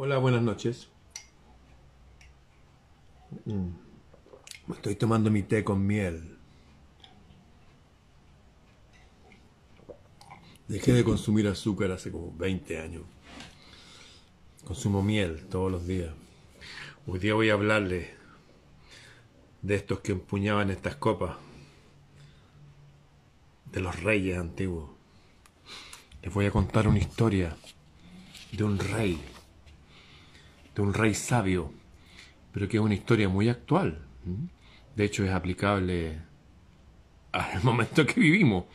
Hola, buenas noches. Mm. Estoy tomando mi té con miel. Dejé de consumir azúcar hace como 20 años. Consumo miel todos los días. Hoy día voy a hablarle de estos que empuñaban estas copas, de los reyes antiguos. Les voy a contar una historia de un rey de un rey sabio, pero que es una historia muy actual. De hecho, es aplicable al momento que vivimos.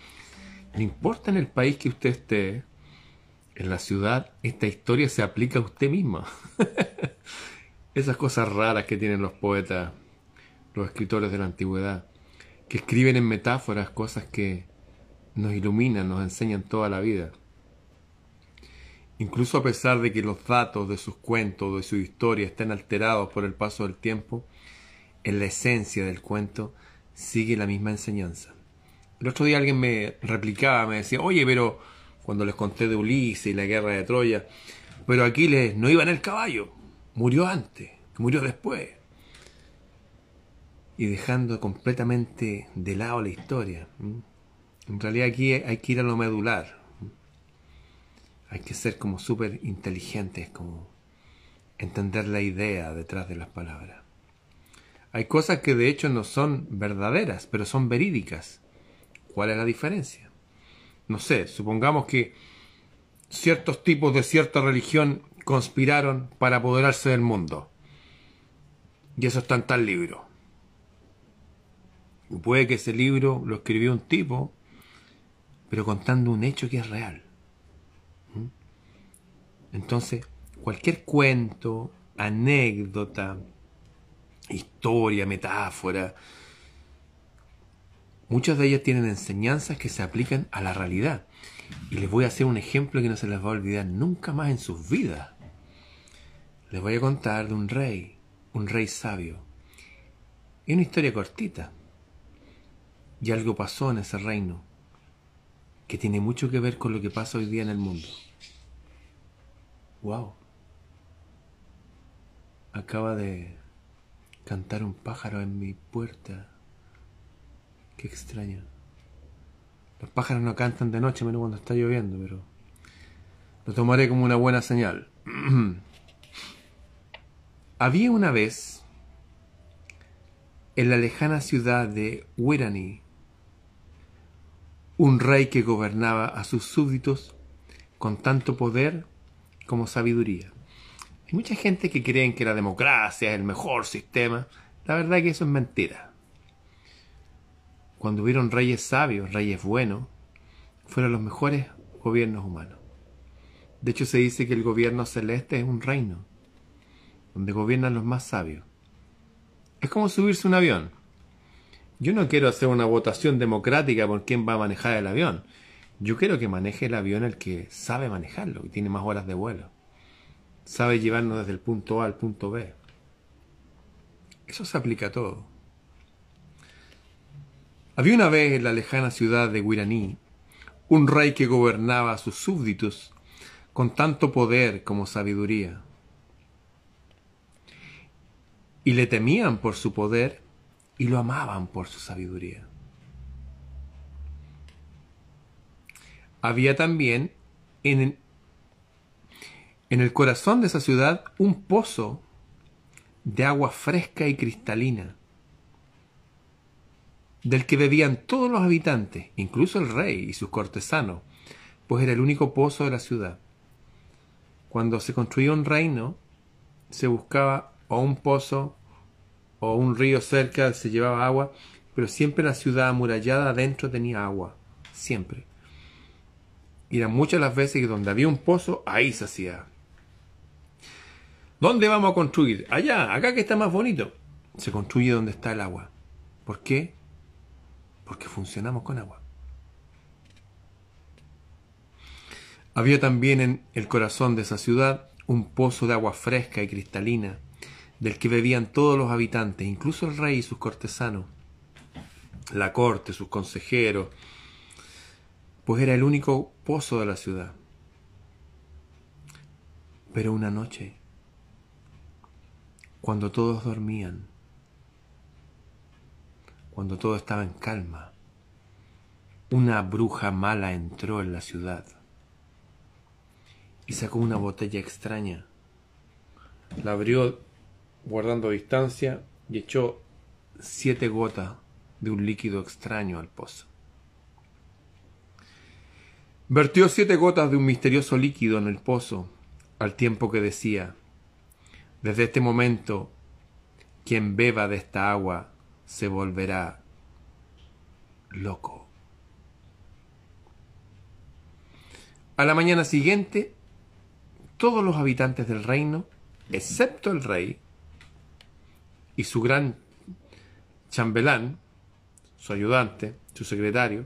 No importa en el país que usted esté, en la ciudad, esta historia se aplica a usted misma. Esas cosas raras que tienen los poetas, los escritores de la antigüedad, que escriben en metáforas cosas que nos iluminan, nos enseñan toda la vida. Incluso a pesar de que los datos de sus cuentos, de su historia estén alterados por el paso del tiempo, en la esencia del cuento sigue la misma enseñanza. El otro día alguien me replicaba, me decía, oye, pero cuando les conté de Ulises y la guerra de Troya, pero Aquiles no iba en el caballo, murió antes, murió después. Y dejando completamente de lado la historia. En realidad aquí hay que ir a lo medular, hay que ser como súper inteligentes, como entender la idea detrás de las palabras. Hay cosas que de hecho no son verdaderas, pero son verídicas. ¿Cuál es la diferencia? No sé, supongamos que ciertos tipos de cierta religión conspiraron para apoderarse del mundo. Y eso está en tal libro. puede que ese libro lo escribió un tipo, pero contando un hecho que es real. Entonces, cualquier cuento, anécdota, historia, metáfora, muchas de ellas tienen enseñanzas que se aplican a la realidad. Y les voy a hacer un ejemplo que no se les va a olvidar nunca más en sus vidas. Les voy a contar de un rey, un rey sabio. Es una historia cortita. Y algo pasó en ese reino que tiene mucho que ver con lo que pasa hoy día en el mundo. Wow. Acaba de cantar un pájaro en mi puerta. Qué extraño. Los pájaros no cantan de noche, menos cuando está lloviendo, pero lo tomaré como una buena señal. Había una vez en la lejana ciudad de Wirani un rey que gobernaba a sus súbditos con tanto poder como sabiduría. Hay mucha gente que cree que la democracia es el mejor sistema. La verdad es que eso es mentira. Cuando hubieron reyes sabios, reyes buenos, fueron los mejores gobiernos humanos. De hecho, se dice que el gobierno celeste es un reino, donde gobiernan los más sabios. Es como subirse un avión. Yo no quiero hacer una votación democrática por quién va a manejar el avión. Yo quiero que maneje el avión el que sabe manejarlo y tiene más horas de vuelo. Sabe llevarnos desde el punto A al punto B. Eso se aplica a todo. Había una vez en la lejana ciudad de Guiraní un rey que gobernaba a sus súbditos con tanto poder como sabiduría. Y le temían por su poder y lo amaban por su sabiduría. Había también en, el corazón de esa ciudad un pozo de agua fresca y cristalina, del que bebían todos los habitantes, incluso el rey y sus cortesanos, pues era el único pozo de la ciudad. Cuando se construía un reino, se buscaba o un pozo o un río cerca, se llevaba agua, pero siempre la ciudad amurallada adentro tenía agua, siempre. Y eran muchas las veces que donde había un pozo, ahí se hacía. ¿Dónde vamos a construir? Allá, acá que está más bonito. Se construye donde está el agua. ¿Por qué? Porque funcionamos con agua. Había también en el corazón de esa ciudad un pozo de agua fresca y cristalina, del que bebían todos los habitantes, incluso el rey y sus cortesanos, la corte, sus consejeros, pues era el único pozo de la ciudad. Pero una noche cuando todos dormían, cuando todo estaba en calma, una bruja mala entró en la ciudad y sacó una botella extraña. La abrió guardando distancia y echó siete gotas de un líquido extraño al pozo. Vertió siete gotas de un misterioso líquido en el pozo, al tiempo que decía, desde este momento, quien beba de esta agua se volverá loco. A la mañana siguiente, todos los habitantes del reino, excepto el rey y su gran chambelán, su ayudante, su secretario,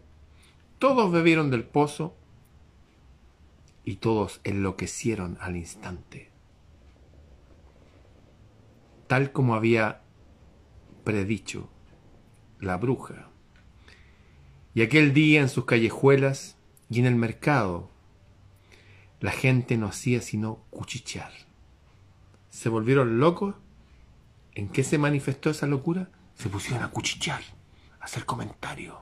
todos bebieron del pozo y todos enloquecieron al instante. Tal como había predicho la bruja. Y aquel día en sus callejuelas y en el mercado, la gente no hacía sino cuchichear. Se volvieron locos. ¿En qué se manifestó esa locura? Se pusieron a cuchichear, a hacer comentarios.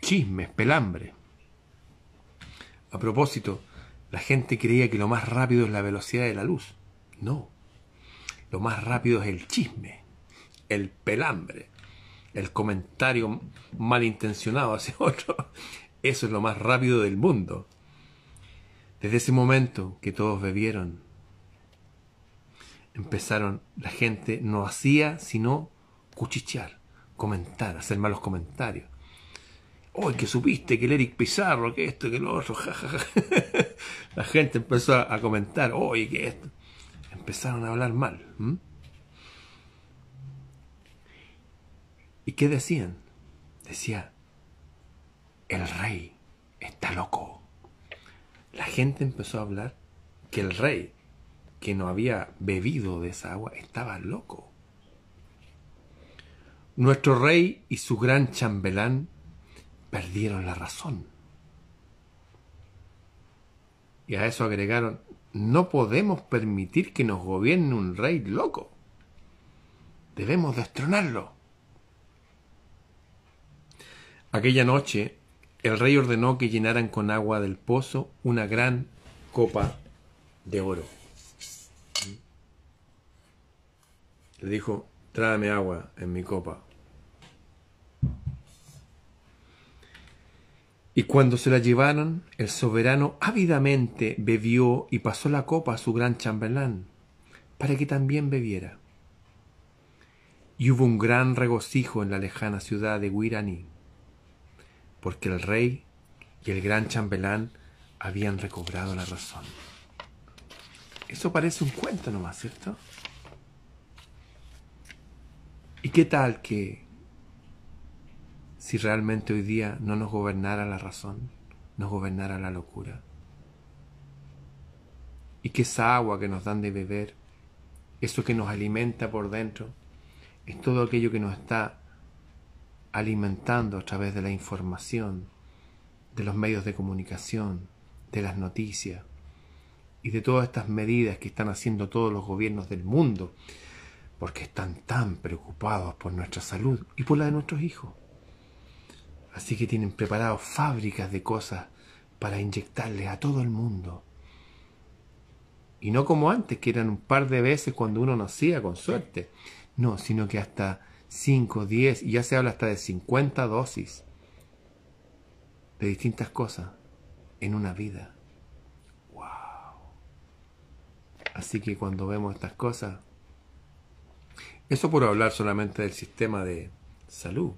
Chismes, pelambre. A propósito, la gente creía que lo más rápido es la velocidad de la luz. No. Lo más rápido es el chisme, el pelambre, el comentario malintencionado hacia otro. Eso es lo más rápido del mundo. Desde ese momento que todos bebieron, empezaron, la gente no hacía sino cuchichear, comentar, hacer malos comentarios. ¡Uy, que supiste que el Eric Pizarro, que esto, que lo otro! la gente empezó a, comentar, ¡Uy, que esto! Empezaron a hablar mal. ¿Y qué decían? Decía, el rey está loco. La gente empezó a hablar que el rey, que no había bebido de esa agua, estaba loco. Nuestro rey y su gran chambelán perdieron la razón. Y a eso agregaron, no podemos permitir que nos gobierne un rey loco. Debemos destronarlo. Aquella noche, el rey ordenó que llenaran con agua del pozo una gran copa de oro. Le dijo, tráeme agua en mi copa. Y cuando se la llevaron, el soberano ávidamente bebió y pasó la copa a su gran chambelán, para que también bebiera. Y hubo un gran regocijo en la lejana ciudad de Guiraní, porque el rey y el gran chambelán habían recobrado la razón. Eso parece un cuento nomás, ¿cierto? ¿Y qué tal que si realmente hoy día no nos gobernara la razón, nos gobernara la locura. Y que esa agua que nos dan de beber, eso que nos alimenta por dentro, es todo aquello que nos está alimentando a través de la información, de los medios de comunicación, de las noticias y de todas estas medidas que están haciendo todos los gobiernos del mundo, porque están tan preocupados por nuestra salud y por la de nuestros hijos. Así que tienen preparados fábricas de cosas para inyectarle a todo el mundo. Y no como antes, que eran un par de veces cuando uno nacía, con suerte. No, sino que hasta 5, 10, y ya se habla hasta de 50 dosis de distintas cosas en una vida. ¡Wow! Así que cuando vemos estas cosas, eso por hablar solamente del sistema de salud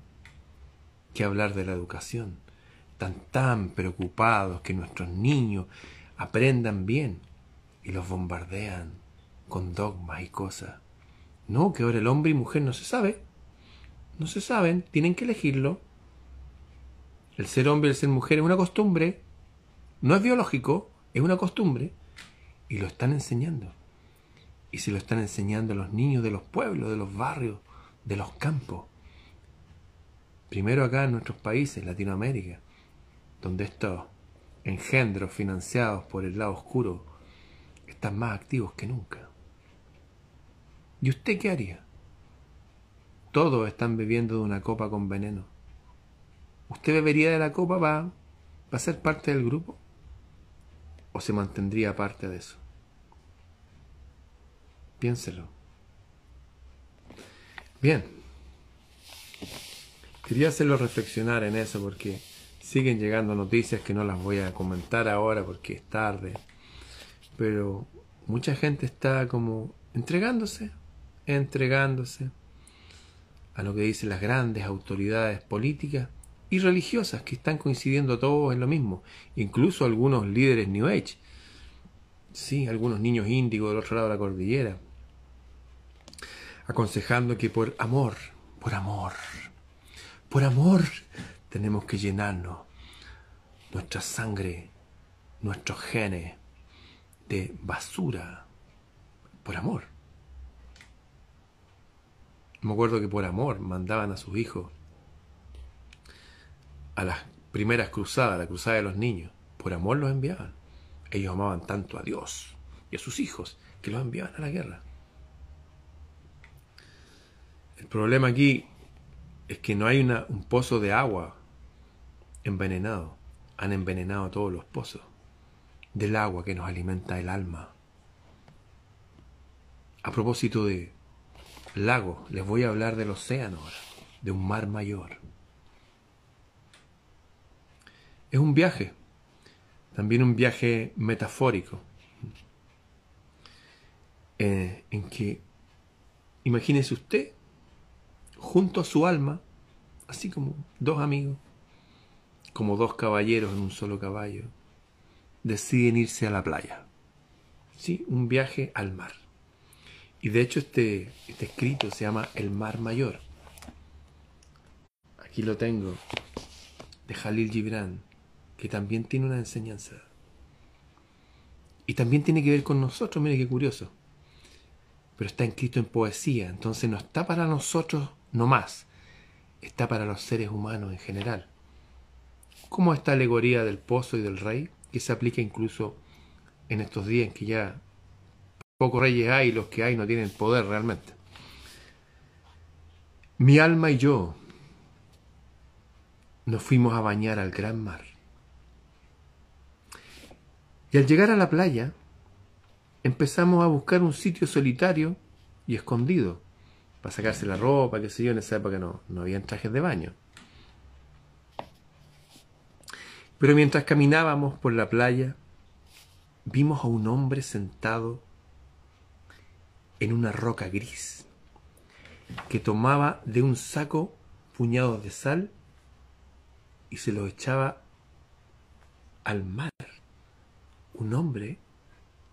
que hablar de la educación. Están tan preocupados que nuestros niños aprendan bien y los bombardean con dogmas y cosas. No, que ahora el hombre y mujer no se sabe. No se saben, tienen que elegirlo. El ser hombre y el ser mujer es una costumbre. No es biológico, es una costumbre. Y lo están enseñando. Y se lo están enseñando a los niños de los pueblos, de los barrios, de los campos. Primero acá en nuestros países, Latinoamérica, donde estos engendros financiados por el lado oscuro están más activos que nunca. ¿Y usted qué haría? Todos están bebiendo de una copa con veneno. ¿Usted bebería de la copa para, para ser parte del grupo? ¿O se mantendría parte de eso? Piénselo. Bien. Quería hacerlo reflexionar en eso porque siguen llegando noticias que no las voy a comentar ahora porque es tarde. Pero mucha gente está como entregándose, entregándose a lo que dicen las grandes autoridades políticas y religiosas que están coincidiendo todos en lo mismo, incluso algunos líderes New Age, sí, algunos niños índigos del otro lado de la cordillera, aconsejando que por amor, por amor, por amor tenemos que llenarnos nuestra sangre, nuestros genes de basura, por amor. Me acuerdo que por amor mandaban a sus hijos a las primeras cruzadas, la cruzada de los niños. Por amor los enviaban. Ellos amaban tanto a Dios y a sus hijos que los enviaban a la guerra. El problema aquí es que no hay una, un pozo de agua envenenado. Han envenenado todos los pozos del agua que nos alimenta el alma. A propósito de lago, les voy a hablar del océano ahora, de un mar mayor. Es un viaje, también un viaje metafórico, eh, en que, imagínese usted, junto a su alma, así como dos amigos, como dos caballeros en un solo caballo, deciden irse a la playa. Sí, un viaje al mar. Y de hecho este, este escrito se llama El Mar Mayor. Aquí lo tengo, de Jalil Gibran, que también tiene una enseñanza. Y también tiene que ver con nosotros, mire qué curioso. Pero está escrito en poesía, entonces no está para nosotros nomás, está para los seres humanos en general. Como esta alegoría del pozo y del rey, que se aplica incluso en estos días en que ya Pocos reyes hay, los que hay no tienen poder realmente. Mi alma y yo nos fuimos a bañar al gran mar. Y al llegar a la playa, empezamos a buscar un sitio solitario y escondido, para sacarse la ropa, que sé yo, en esa época no, no habían trajes de baño. Pero mientras caminábamos por la playa, vimos a un hombre sentado en una roca gris, que tomaba de un saco puñados de sal y se los echaba al mar. Un hombre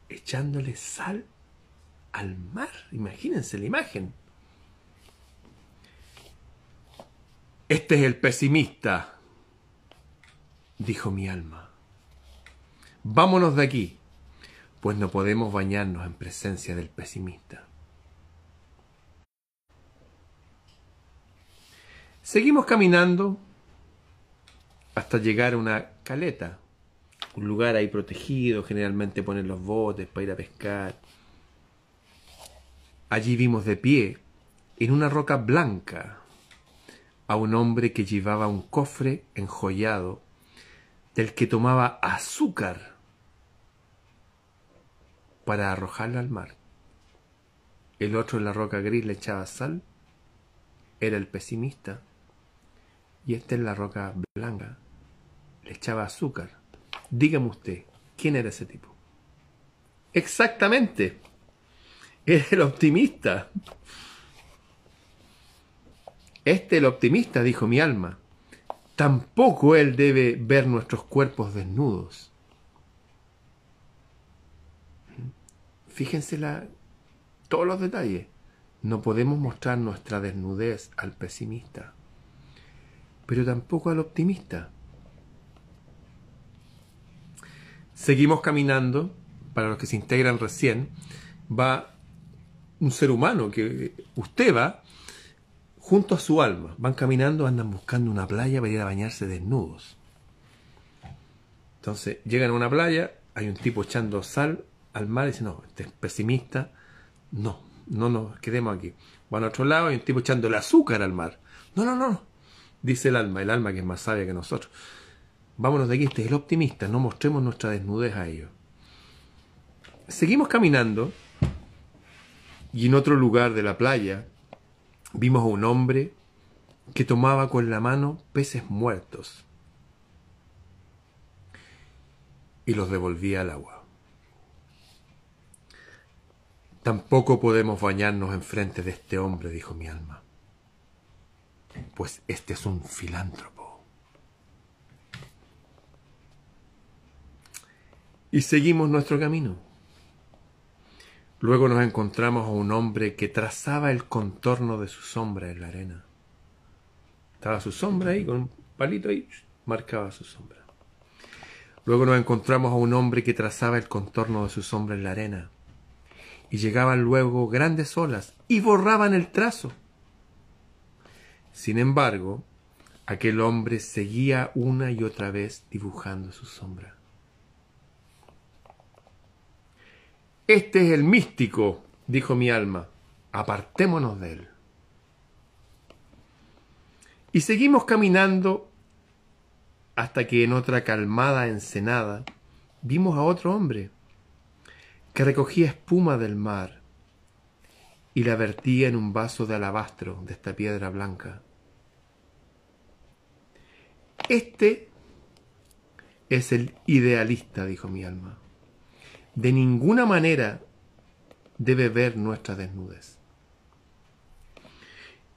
echándole sal al mar. Imagínense la imagen. Este es el pesimista, dijo mi alma. Vámonos de aquí pues no podemos bañarnos en presencia del pesimista. Seguimos caminando hasta llegar a una caleta, un lugar ahí protegido, generalmente ponen los botes para ir a pescar. Allí vimos de pie, en una roca blanca, a un hombre que llevaba un cofre enjollado, del que tomaba azúcar para arrojarla al mar. El otro en la roca gris le echaba sal, era el pesimista, y este en la roca blanca le echaba azúcar. Dígame usted, ¿quién era ese tipo? Exactamente, era el optimista. Este el optimista, dijo mi alma. Tampoco él debe ver nuestros cuerpos desnudos. Fíjense todos los detalles. No podemos mostrar nuestra desnudez al pesimista, pero tampoco al optimista. Seguimos caminando, para los que se integran recién, va un ser humano que usted va junto a su alma. Van caminando, andan buscando una playa para ir a bañarse desnudos. Entonces llegan a una playa, hay un tipo echando sal al mar y dice, no, este es pesimista, no, no nos quedemos aquí. Van a otro lado y un tipo echando el azúcar al mar. No, no, no, dice el alma, el alma que es más sabia que nosotros. Vámonos de aquí, este es el optimista, no mostremos nuestra desnudez a ellos. Seguimos caminando y en otro lugar de la playa vimos a un hombre que tomaba con la mano peces muertos y los devolvía al agua. Tampoco podemos bañarnos enfrente de este hombre, dijo mi alma, pues este es un filántropo. Y seguimos nuestro camino. Luego nos encontramos a un hombre que trazaba el contorno de su sombra en la arena. Estaba su sombra ahí, con un palito ahí, marcaba su sombra. Luego nos encontramos a un hombre que trazaba el contorno de su sombra en la arena. Y llegaban luego grandes olas y borraban el trazo. Sin embargo, aquel hombre seguía una y otra vez dibujando su sombra. Este es el místico, dijo mi alma, apartémonos de él. Y seguimos caminando hasta que en otra calmada ensenada vimos a otro hombre que recogía espuma del mar y la vertía en un vaso de alabastro de esta piedra blanca. Este es el idealista, dijo mi alma. De ninguna manera debe ver nuestra desnudez.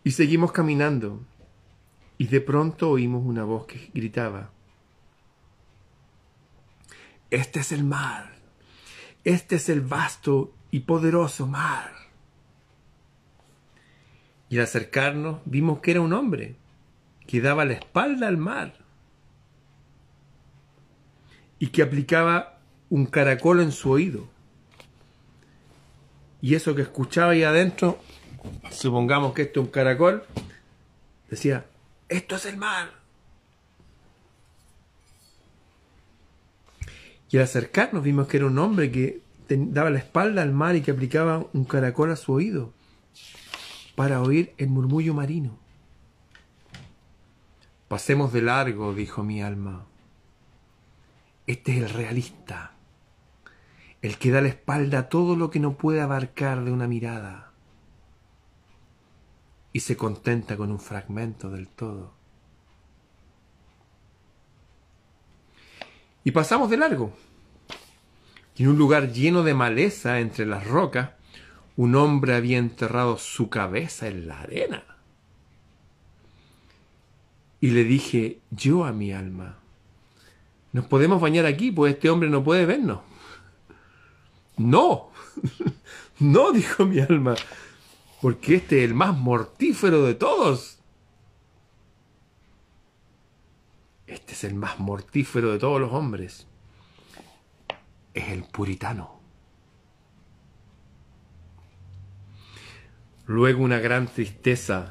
Y seguimos caminando y de pronto oímos una voz que gritaba, Este es el mar, este es el vasto y poderoso mar. Y al acercarnos vimos que era un hombre que daba la espalda al mar y que aplicaba un caracol en su oído. Y eso que escuchaba ahí adentro, supongamos que esto es un caracol, decía, esto es el mar. Y al acercarnos vimos que era un hombre que daba la espalda al mar y que aplicaba un caracol a su oído para oír el murmullo marino. Pasemos de largo, dijo mi alma. Este es el realista, el que da la espalda a todo lo que no puede abarcar de una mirada y se contenta con un fragmento del todo. Y pasamos de largo. En un lugar lleno de maleza entre las rocas, un hombre había enterrado su cabeza en la arena. Y le dije yo a mi alma, nos podemos bañar aquí, pues este hombre no puede vernos. No, no, dijo mi alma, porque este es el más mortífero de todos. Este es el más mortífero de todos los hombres. Es el puritano. Luego una gran tristeza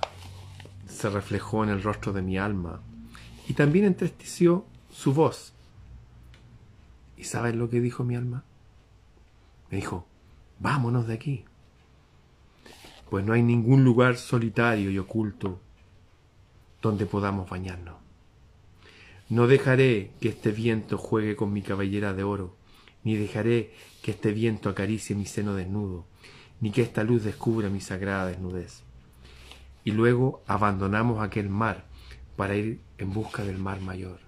se reflejó en el rostro de mi alma y también entristeció su voz. ¿Y saben lo que dijo mi alma? Me dijo, vámonos de aquí pues no hay ningún lugar solitario y oculto donde podamos bañarnos. No dejaré que este viento juegue con mi cabellera de oro, ni dejaré que este viento acaricie mi seno desnudo, ni que esta luz descubra mi sagrada desnudez. Y luego abandonamos aquel mar para ir en busca del mar mayor.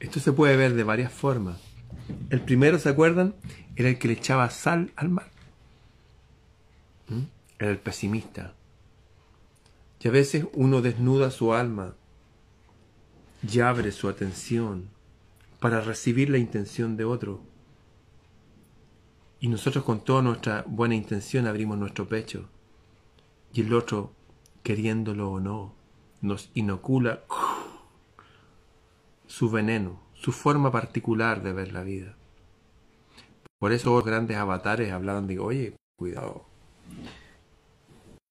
Esto se puede ver de varias formas. El primero, ¿se acuerdan? Era el que le echaba sal al mar el pesimista. Y a veces uno desnuda su alma y abre su atención para recibir la intención de otro. Y nosotros con toda nuestra buena intención abrimos nuestro pecho. Y el otro, queriéndolo o no, nos inocula su veneno, su forma particular de ver la vida. Por eso los grandes avatares hablaban de, oye, cuidado,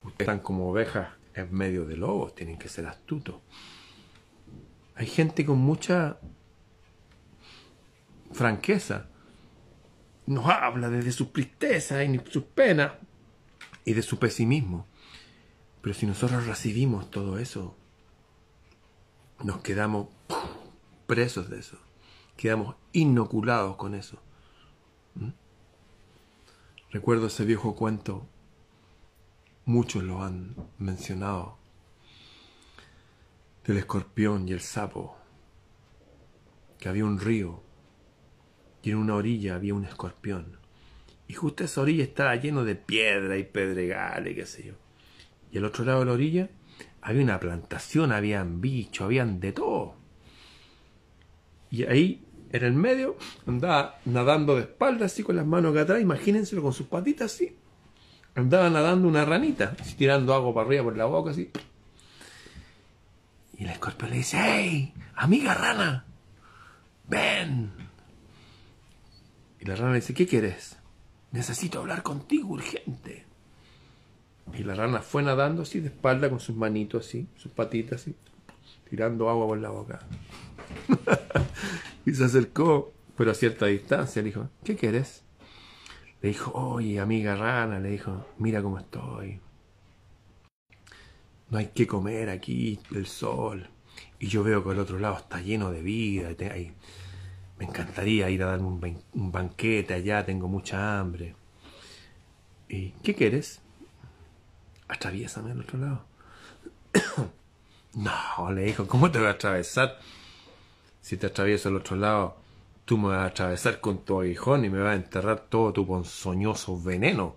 Ustedes están como ovejas en medio de lobos, tienen que ser astutos. Hay gente con mucha franqueza nos habla desde sus tristezas y sus penas y de su pesimismo. Pero si nosotros recibimos todo eso, nos quedamos presos de eso, quedamos inoculados con eso. ¿Mm? Recuerdo ese viejo cuento, muchos lo han mencionado, del escorpión y el sapo, que había un río y en una orilla había un escorpión. Y justo esa orilla estaba lleno de piedra y pedregales, qué sé yo. Y al otro lado de la orilla había una plantación, habían bichos, habían de todo. Y ahí, en el medio, andaba nadando de espalda, así con las manos acá atrás, imagínenselo con sus patitas así. Andaba nadando una ranita, tirando agua para arriba por la boca, así. Y el escorpión le dice, ¡Hey, amiga rana! ¡Ven! Y la rana le dice, ¿qué quieres? Necesito hablar contigo urgente. Y la rana fue nadando así de espalda con sus manitos así, sus patitas así, tirando agua por la boca. y se acercó, pero a cierta distancia, le dijo, ¿qué quieres? Le dijo, oye, amiga rana, le dijo, mira cómo estoy. No hay que comer aquí, el sol. Y yo veo que el otro lado está lleno de vida. me encantaría ir a darme un, banquete allá, tengo mucha hambre. ¿Y qué quieres? atraviésame al otro lado. No, le dijo, ¿cómo te voy a atravesar? Si te atravieso al otro lado, tú me vas a atravesar con tu aguijón y me vas a enterrar todo tu ponzoñoso veneno.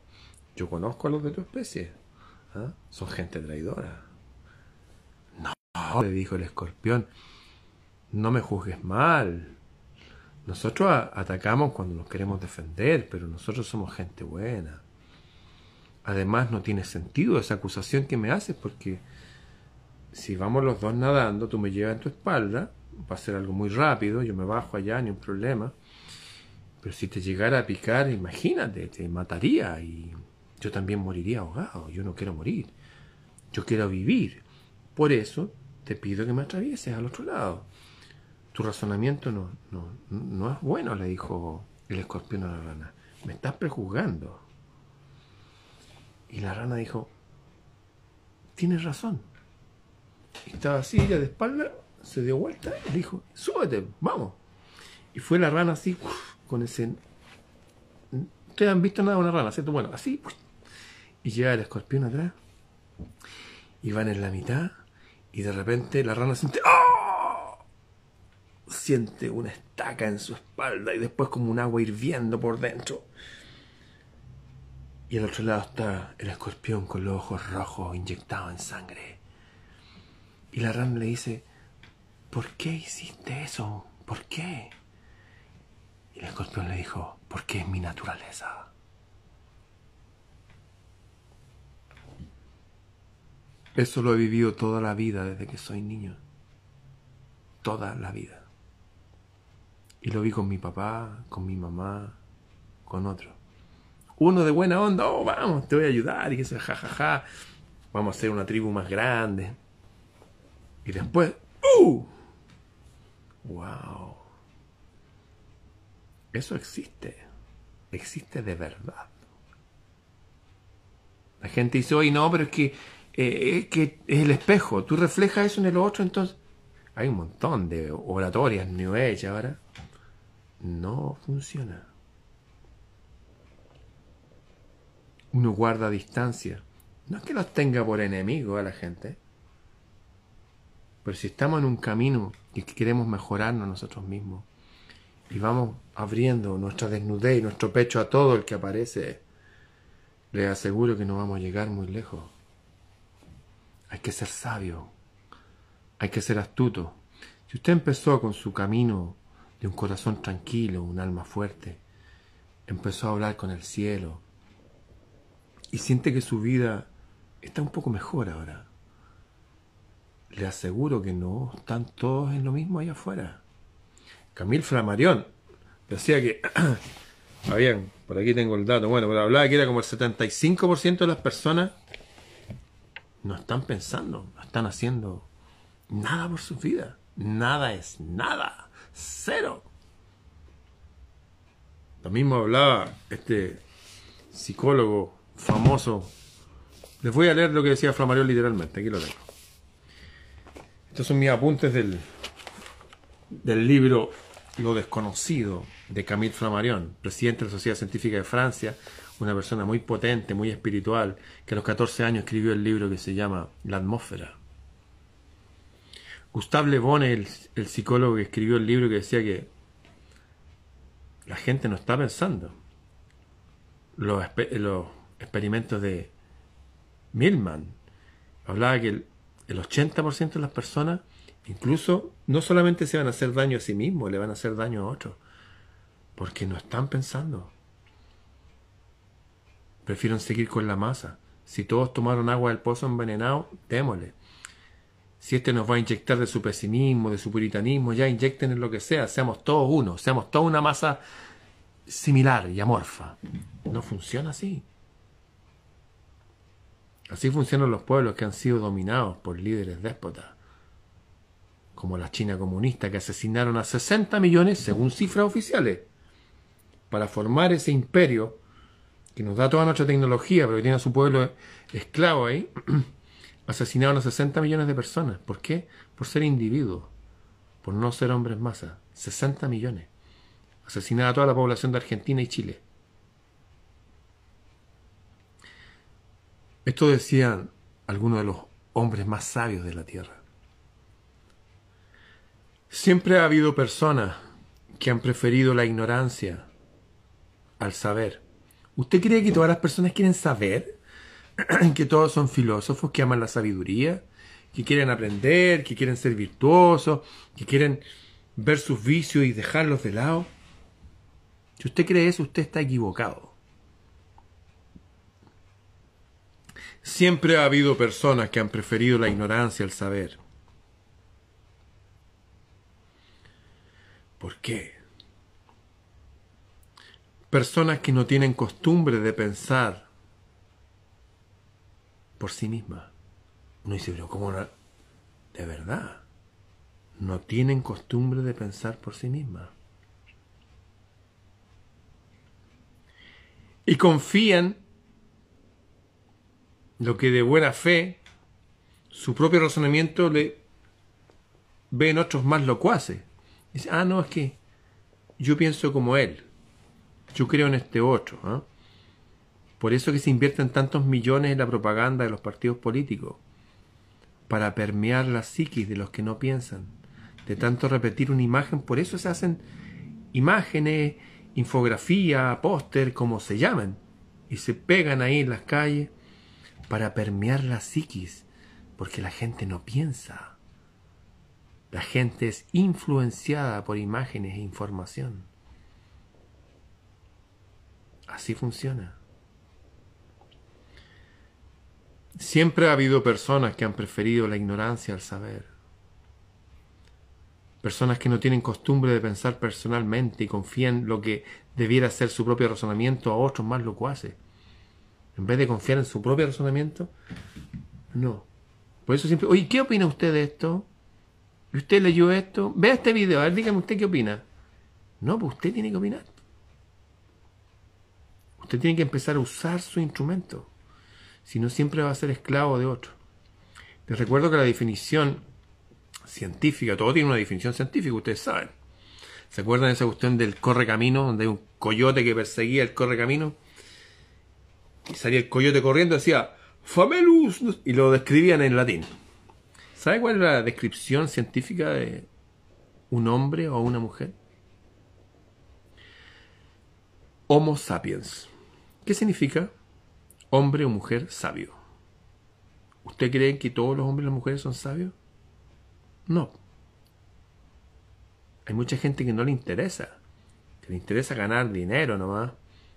Yo conozco a los de tu especie. ¿ah? Son gente traidora. No, le dijo el escorpión, no me juzgues mal. Nosotros atacamos cuando nos queremos defender, pero nosotros somos gente buena. Además, no tiene sentido esa acusación que me haces, porque si vamos los dos nadando, tú me llevas en tu espalda, va a ser algo muy rápido, yo me bajo allá, ni un problema. Pero si te llegara a picar, imagínate, te mataría y yo también moriría ahogado. Yo no quiero morir, yo quiero vivir. Por eso te pido que me atravieses al otro lado. Tu razonamiento no, no, no es bueno, le dijo el escorpión a la rana. Me estás prejuzgando. Y la rana dijo, tienes razón. Estaba así, ella de espalda, se dio vuelta y le dijo, súbete, vamos. Y fue la rana así, con ese... Ustedes han visto nada de una rana, ¿cierto? Bueno, así. Y llega el escorpión atrás. Y van en la mitad. Y de repente la rana siente... ¡Oh! Siente una estaca en su espalda y después como un agua hirviendo por dentro. Y al otro lado está el escorpión con los ojos rojos inyectados en sangre. Y la rana le dice, ¿por qué hiciste eso? ¿Por qué? Y el escorpión le dijo, porque es mi naturaleza. Eso lo he vivido toda la vida desde que soy niño. Toda la vida. Y lo vi con mi papá, con mi mamá, con otros uno de buena onda, oh, vamos, te voy a ayudar, y que se jajaja, vamos a hacer una tribu más grande. Y después, ¡uh! ¡Wow! Eso existe, existe de verdad. La gente dice, oye, no, pero es que, eh, es que el espejo, tú reflejas eso en el otro, entonces... Hay un montón de oratorias New Age ahora. No funciona. uno guarda distancia. No es que los tenga por enemigo a la gente, pero si estamos en un camino y queremos mejorarnos nosotros mismos y vamos abriendo nuestra desnudez y nuestro pecho a todo el que aparece, les aseguro que no vamos a llegar muy lejos. Hay que ser sabio, hay que ser astuto. Si usted empezó con su camino de un corazón tranquilo, un alma fuerte, empezó a hablar con el cielo, y siente que su vida está un poco mejor ahora. Le aseguro que no están todos en lo mismo allá afuera. Camille Flammarion decía que habían, por aquí tengo el dato, bueno, pero hablaba que era como el 75% de las personas no están pensando, no están haciendo nada por su vida. Nada es nada. Cero. Lo mismo hablaba este psicólogo famoso. Les voy a leer lo que decía Flamarión literalmente, aquí lo tengo. Estos son mis apuntes del, del libro Lo desconocido de Camille Flammarion, presidente de la Sociedad Científica de Francia, una persona muy potente, muy espiritual, que a los 14 años escribió el libro que se llama La atmósfera. Gustave Le Bon, el, el psicólogo que escribió el libro que decía que la gente no está pensando. Los, los experimentos de Milman hablaba que el 80% de las personas incluso no solamente se van a hacer daño a sí mismos, le van a hacer daño a otros, porque no están pensando. Prefieren seguir con la masa. Si todos tomaron agua del pozo envenenado, démosle. Si este nos va a inyectar de su pesimismo, de su puritanismo, ya inyecten en lo que sea, seamos todos uno, seamos toda una masa similar y amorfa. No funciona así. Así funcionan los pueblos que han sido dominados por líderes déspotas, como la China comunista, que asesinaron a 60 millones, según cifras oficiales, para formar ese imperio que nos da toda nuestra tecnología, pero que tiene a su pueblo esclavo ahí, asesinaron a 60 millones de personas. ¿Por qué? Por ser individuos, por no ser hombres masa. 60 millones. Asesinaron a toda la población de Argentina y Chile. Esto decían algunos de los hombres más sabios de la tierra. Siempre ha habido personas que han preferido la ignorancia al saber. ¿Usted cree que todas las personas quieren saber? ¿Que todos son filósofos que aman la sabiduría? ¿Que quieren aprender? ¿Que quieren ser virtuosos? ¿Que quieren ver sus vicios y dejarlos de lado? Si usted cree eso, usted está equivocado. Siempre ha habido personas que han preferido la ignorancia al saber. ¿Por qué? Personas que no tienen costumbre de pensar por sí mismas. No dice, pero ¿cómo no? De verdad. No tienen costumbre de pensar por sí mismas. Y confían lo que de buena fe su propio razonamiento le ve en otros más locuaces. Dice, ah, no, es que yo pienso como él. Yo creo en este otro. ¿ah? Por eso que se invierten tantos millones en la propaganda de los partidos políticos. Para permear la psiquis de los que no piensan. De tanto repetir una imagen. Por eso se hacen imágenes, infografía, póster, como se llaman. Y se pegan ahí en las calles para permear la psiquis, porque la gente no piensa. La gente es influenciada por imágenes e información. Así funciona. Siempre ha habido personas que han preferido la ignorancia al saber. Personas que no tienen costumbre de pensar personalmente y confían lo que debiera ser su propio razonamiento a otros más locuaces. En vez de confiar en su propio razonamiento, no. Por eso siempre, oye, ¿qué opina usted de esto? ¿Usted leyó esto? Vea este video, a ver, dígame usted qué opina. No, pues usted tiene que opinar. Usted tiene que empezar a usar su instrumento. Si no, siempre va a ser esclavo de otro. Les recuerdo que la definición científica, todo tiene una definición científica, ustedes saben. ¿Se acuerdan de esa cuestión del correcamino, donde hay un coyote que perseguía el correcamino? Y salía el coyote corriendo, decía Famelus, y lo describían en latín. ¿Sabe cuál es la descripción científica de un hombre o una mujer? Homo sapiens. ¿Qué significa hombre o mujer sabio? ¿Usted cree que todos los hombres y las mujeres son sabios? No. Hay mucha gente que no le interesa, que le interesa ganar dinero nomás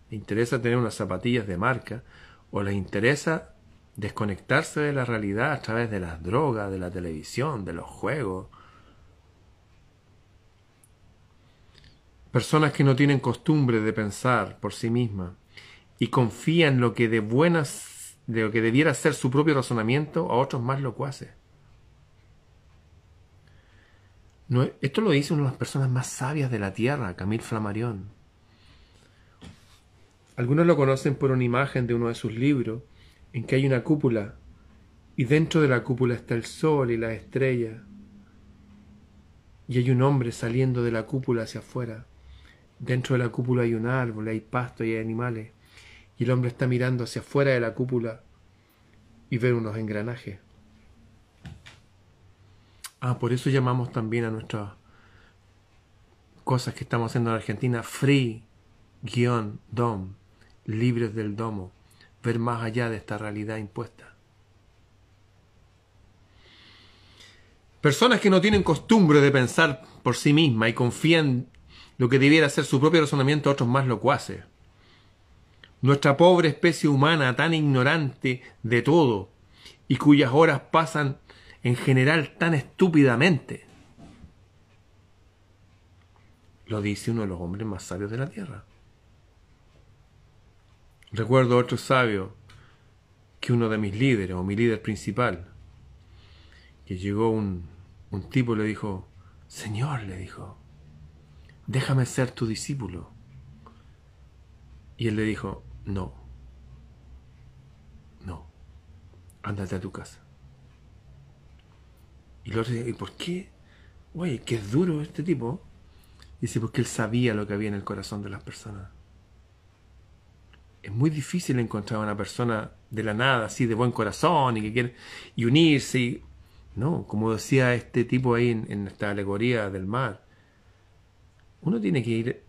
le interesa tener unas zapatillas de marca o les interesa desconectarse de la realidad a través de las drogas, de la televisión, de los juegos. Personas que no tienen costumbre de pensar por sí mismas y confían lo que de buenas, de lo que debiera ser su propio razonamiento a otros más locuaces. Esto lo dice una de las personas más sabias de la tierra, Camille Flammarion. Algunos lo conocen por una imagen de uno de sus libros, en que hay una cúpula, y dentro de la cúpula está el sol y las estrellas, y hay un hombre saliendo de la cúpula hacia afuera. Dentro de la cúpula hay un árbol, hay pasto y hay animales, y el hombre está mirando hacia afuera de la cúpula y ve unos engranajes. Ah, por eso llamamos también a nuestras cosas que estamos haciendo en Argentina free-dom, libres del domo, ver más allá de esta realidad impuesta. Personas que no tienen costumbre de pensar por sí misma y confían lo que debiera ser su propio razonamiento a otros más locuaces. Nuestra pobre especie humana tan ignorante de todo y cuyas horas pasan en general tan estúpidamente. Lo dice uno de los hombres más sabios de la tierra. Recuerdo otro sabio que uno de mis líderes, o mi líder principal, que llegó un, un tipo y le dijo, Señor, le dijo, déjame ser tu discípulo. Y él le dijo, no, no, ándate a tu casa. Y el otro dice, ¿y por qué? Oye, qué duro este tipo. Dice, porque él sabía lo que había en el corazón de las personas. Es muy difícil encontrar a una persona de la nada, así de buen corazón y que quiere y unirse. Y, no, como decía este tipo ahí en, en esta alegoría del mar, uno tiene que ir,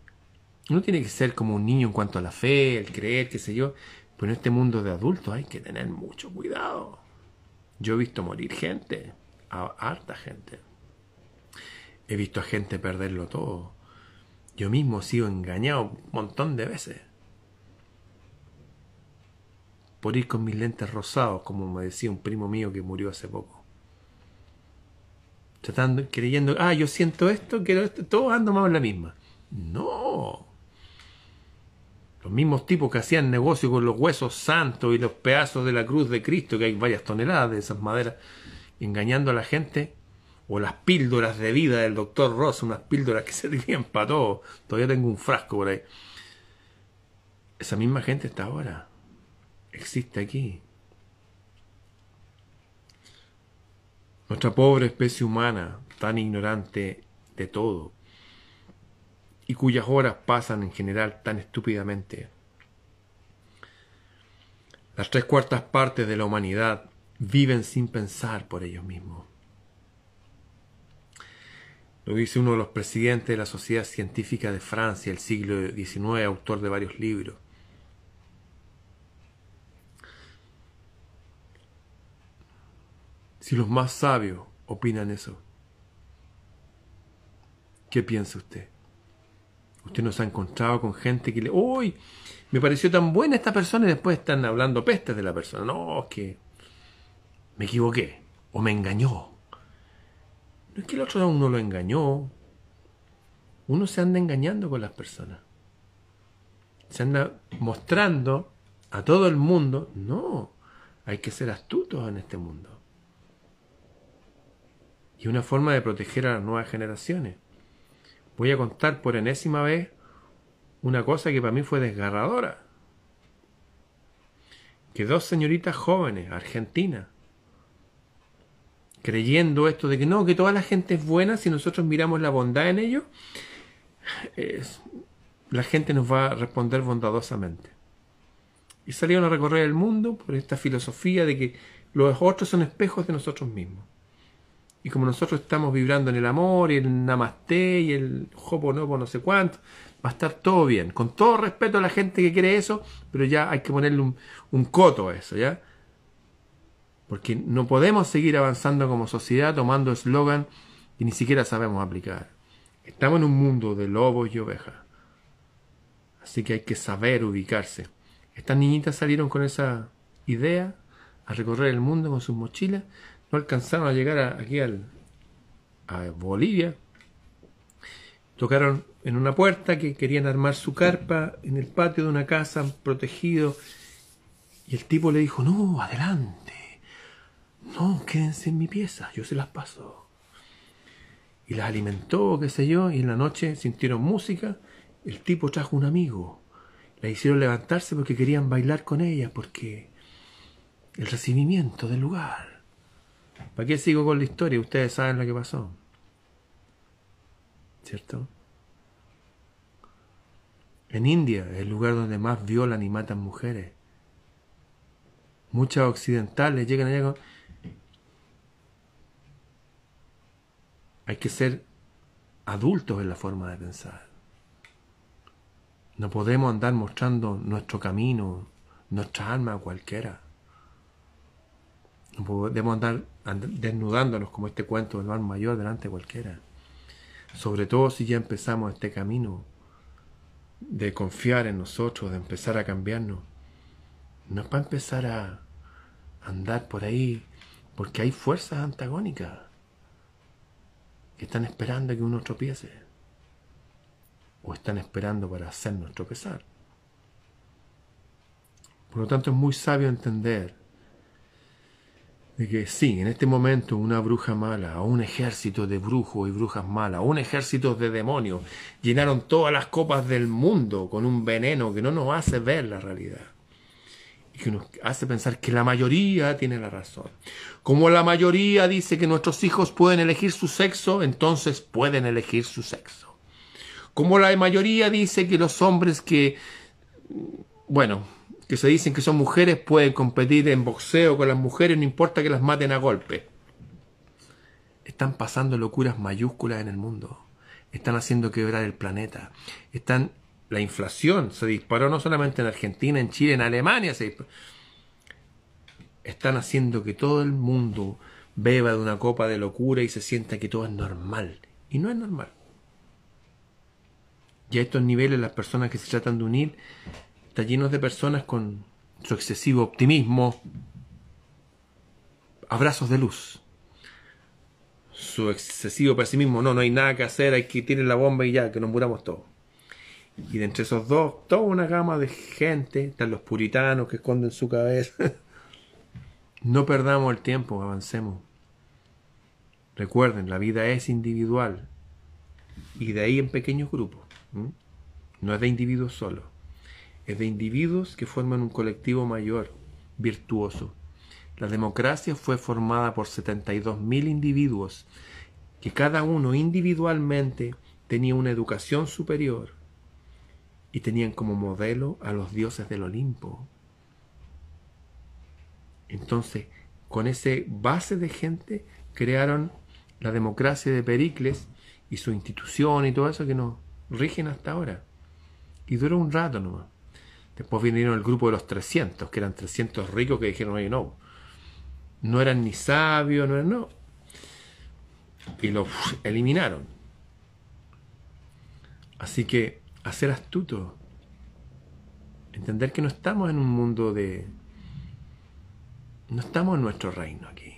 uno tiene que ser como un niño en cuanto a la fe, el creer, qué sé yo, pero en este mundo de adultos hay que tener mucho cuidado. Yo he visto morir gente a harta gente. He visto a gente perderlo todo. Yo mismo he sido engañado un montón de veces. Por ir con mis lentes rosados, como me decía un primo mío que murió hace poco. Tratando, creyendo, ah, yo siento esto, quiero esto, todos ando más en la misma. No. Los mismos tipos que hacían negocio con los huesos santos y los pedazos de la cruz de Cristo, que hay varias toneladas de esas maderas, engañando a la gente, o las píldoras de vida del doctor Ross, unas píldoras que servían para todo. Todavía tengo un frasco por ahí. Esa misma gente está ahora. Existe aquí. Nuestra pobre especie humana, tan ignorante de todo, y cuyas horas pasan en general tan estúpidamente. Las tres cuartas partes de la humanidad viven sin pensar por ellos mismos. Lo dice uno de los presidentes de la Sociedad Científica de Francia del siglo XIX, autor de varios libros. Si los más sabios opinan eso, ¿qué piensa usted? Usted nos ha encontrado con gente que le... ¡Uy! Me pareció tan buena esta persona y después están hablando pestes de la persona. No, es que me equivoqué o me engañó. No es que el otro aún no lo engañó. Uno se anda engañando con las personas. Se anda mostrando a todo el mundo. No, hay que ser astutos en este mundo. Y una forma de proteger a las nuevas generaciones. Voy a contar por enésima vez una cosa que para mí fue desgarradora. Que dos señoritas jóvenes, argentinas, creyendo esto de que no, que toda la gente es buena, si nosotros miramos la bondad en ellos, la gente nos va a responder bondadosamente. Y salieron a recorrer el mundo por esta filosofía de que los otros son espejos de nosotros mismos. Y como nosotros estamos vibrando en el amor y el namaste y el hoponopo no sé cuánto, va a estar todo bien. Con todo respeto a la gente que quiere eso, pero ya hay que ponerle un, un coto a eso, ¿ya? Porque no podemos seguir avanzando como sociedad tomando eslogan que ni siquiera sabemos aplicar. Estamos en un mundo de lobos y ovejas. Así que hay que saber ubicarse. Estas niñitas salieron con esa idea a recorrer el mundo con sus mochilas. No alcanzaron a llegar aquí al, a Bolivia. Tocaron en una puerta que querían armar su carpa en el patio de una casa protegido. Y el tipo le dijo, no, adelante no, quédense en mi pieza, yo se las paso. Y las alimentó, qué sé yo, y en la noche sintieron música. El tipo trajo un amigo. la hicieron levantarse porque querían bailar con ella, porque el recibimiento del lugar. ¿Para qué sigo con la historia? Ustedes saben lo que pasó. ¿Cierto? En India, el lugar donde más violan y matan mujeres. Muchas occidentales llegan allá con... Hay que ser adultos en la forma de pensar. No podemos andar mostrando nuestro camino, nuestra alma a cualquiera. No podemos andar desnudándonos como este cuento del mal mayor delante de cualquiera. Sobre todo si ya empezamos este camino de confiar en nosotros, de empezar a cambiarnos. No es para empezar a andar por ahí, porque hay fuerzas antagónicas que están esperando que uno tropiece, o están esperando para hacernos tropezar. Por lo tanto, es muy sabio entender de que sí, en este momento una bruja mala, o un ejército de brujos y brujas malas, o un ejército de demonios, llenaron todas las copas del mundo con un veneno que no nos hace ver la realidad. Y que nos hace pensar que la mayoría tiene la razón. Como la mayoría dice que nuestros hijos pueden elegir su sexo, entonces pueden elegir su sexo. Como la mayoría dice que los hombres que, bueno, que se dicen que son mujeres pueden competir en boxeo con las mujeres, no importa que las maten a golpe. Están pasando locuras mayúsculas en el mundo. Están haciendo quebrar el planeta. Están la inflación se disparó no solamente en Argentina, en Chile, en Alemania se Están haciendo que todo el mundo beba de una copa de locura y se sienta que todo es normal. Y no es normal. Y a estos niveles las personas que se tratan de unir está llenos de personas con su excesivo optimismo, abrazos de luz, su excesivo pesimismo, no, no hay nada que hacer, hay que tirar la bomba y ya, que nos muramos todos. Y de entre esos dos, toda una gama de gente, están los puritanos que esconden su cabeza. no perdamos el tiempo, avancemos. Recuerden, la vida es individual y de ahí en pequeños grupos. No es de individuos solos es de individuos que forman un colectivo mayor, virtuoso. La democracia fue formada por 72.000 individuos que cada uno individualmente tenía una educación superior y tenían como modelo a los dioses del Olimpo. Entonces, con ese base de gente crearon la democracia de Pericles y su institución y todo eso que nos rigen hasta ahora. Y duró un rato nomás. Después vinieron el grupo de los 300, que eran 300 ricos que dijeron, oye, no, no eran ni sabios, no eran, no. Y los eliminaron. Así que, hacer astuto, entender que no estamos en un mundo de... No estamos en nuestro reino aquí.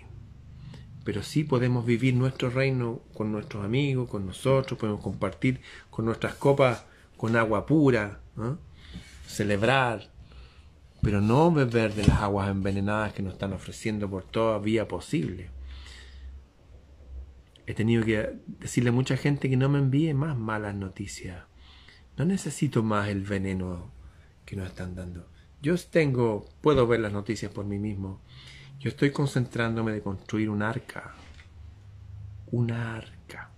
Pero sí podemos vivir nuestro reino con nuestros amigos, con nosotros, podemos compartir con nuestras copas con agua pura. ¿no? Celebrar, pero no beber de las aguas envenenadas que nos están ofreciendo por toda vía posible. He tenido que decirle a mucha gente que no me envíe más malas noticias. No necesito más el veneno que nos están dando. Yo tengo, puedo ver las noticias por mí mismo. Yo estoy concentrándome de construir un arca. Un arca.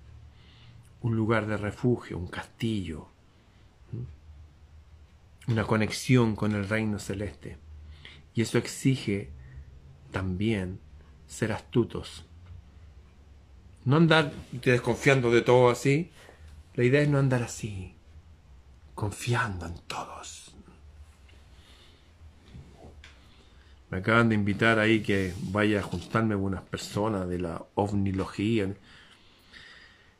Un lugar de refugio, un castillo una conexión con el reino celeste. Y eso exige también ser astutos. No andar desconfiando de todo así. La idea es no andar así, confiando en todos. Me acaban de invitar ahí que vaya a juntarme con unas personas de la ovnilogía.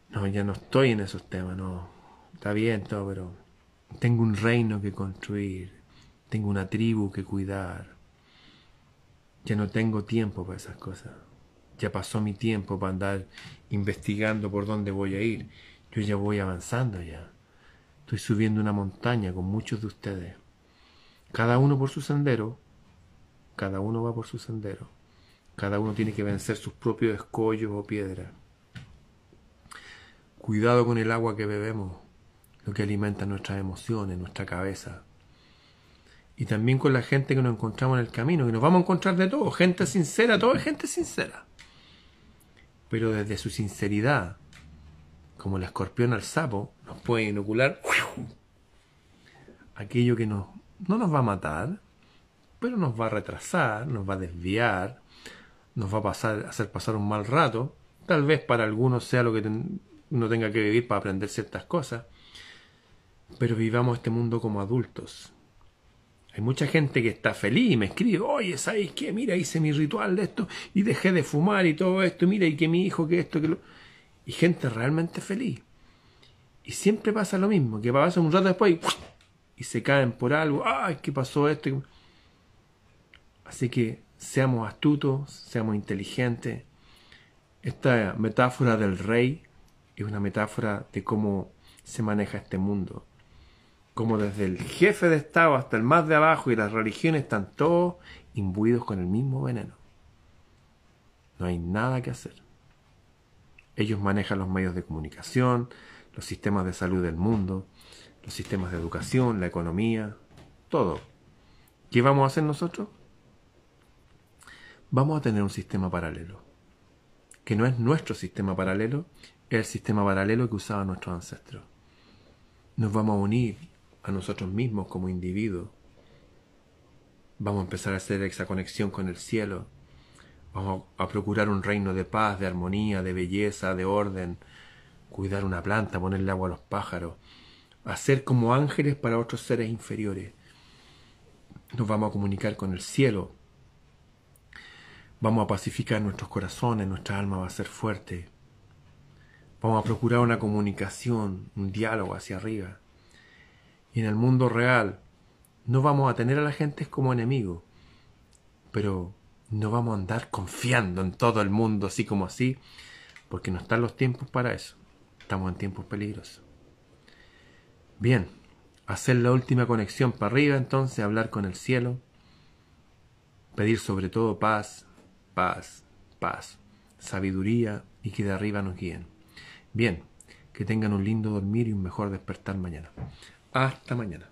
No, ya no estoy en esos temas, no. Está bien todo, pero tengo un reino que construir, tengo una tribu que cuidar. Ya no tengo tiempo para esas cosas. Ya pasó mi tiempo para andar investigando por dónde voy a ir. Yo ya voy avanzando ya. Estoy subiendo una montaña con muchos de ustedes. Cada uno por su sendero. Cada uno va por su sendero. Cada uno tiene que vencer sus propios escollos o piedras. Cuidado con el agua que bebemos lo que alimenta nuestras emociones, nuestra cabeza. y también con la gente que nos encontramos en el camino, que nos vamos a encontrar de todo, gente sincera, todo es gente sincera. Pero desde su sinceridad, como el escorpión al sapo, nos puede inocular aquello que no nos va a matar, pero nos va a retrasar, nos va a desviar, nos va a pasar, hacer pasar un mal rato. Tal vez para algunos sea lo que uno tenga que vivir para aprender ciertas cosas. Pero vivamos este mundo como adultos. Hay mucha gente que está feliz y me escribe, oye, ¿sabes qué? Mira, hice mi ritual de esto y dejé de fumar y todo esto, mira, y que mi hijo, que esto, que lo... Y gente realmente feliz. Y siempre pasa lo mismo, que pasa un rato después y, se caen por algo, ay, ¿qué pasó esto? Así que seamos astutos, seamos inteligentes. Esta metáfora del rey es una metáfora de cómo se maneja este mundo. Como desde el jefe de Estado hasta el más de abajo y las religiones están todos imbuidos con el mismo veneno. No hay nada que hacer. Ellos manejan los medios de comunicación, los sistemas de salud del mundo, los sistemas de educación, la economía, todo. ¿Qué vamos a hacer nosotros? vamos a tener un sistema paralelo, que no es nuestro sistema paralelo, es el sistema paralelo que usaban nuestros ancestros. Nos vamos a unir a nosotros mismos como individuos. Vamos a empezar a hacer esa conexión con el cielo. Vamos a procurar un reino de paz, de armonía, de belleza, de orden. Cuidar una planta, ponerle agua a los pájaros. Hacer como ángeles para otros seres inferiores. Nos vamos a comunicar con el cielo, Vamos a pacificar nuestros corazones, nuestra alma va a ser fuerte. Vamos a procurar una comunicación, un diálogo hacia arriba. Y en el mundo real no vamos a tener a la gente como enemigo, pero no vamos a andar confiando en todo el mundo así como así, porque no están los tiempos para eso. Estamos en tiempos peligrosos. Bien, hacer la última conexión para arriba, entonces hablar con el cielo, pedir sobre todo paz, paz, paz, sabiduría y que de arriba nos guíen. Bien, que tengan un lindo dormir y un mejor despertar mañana. Hasta mañana.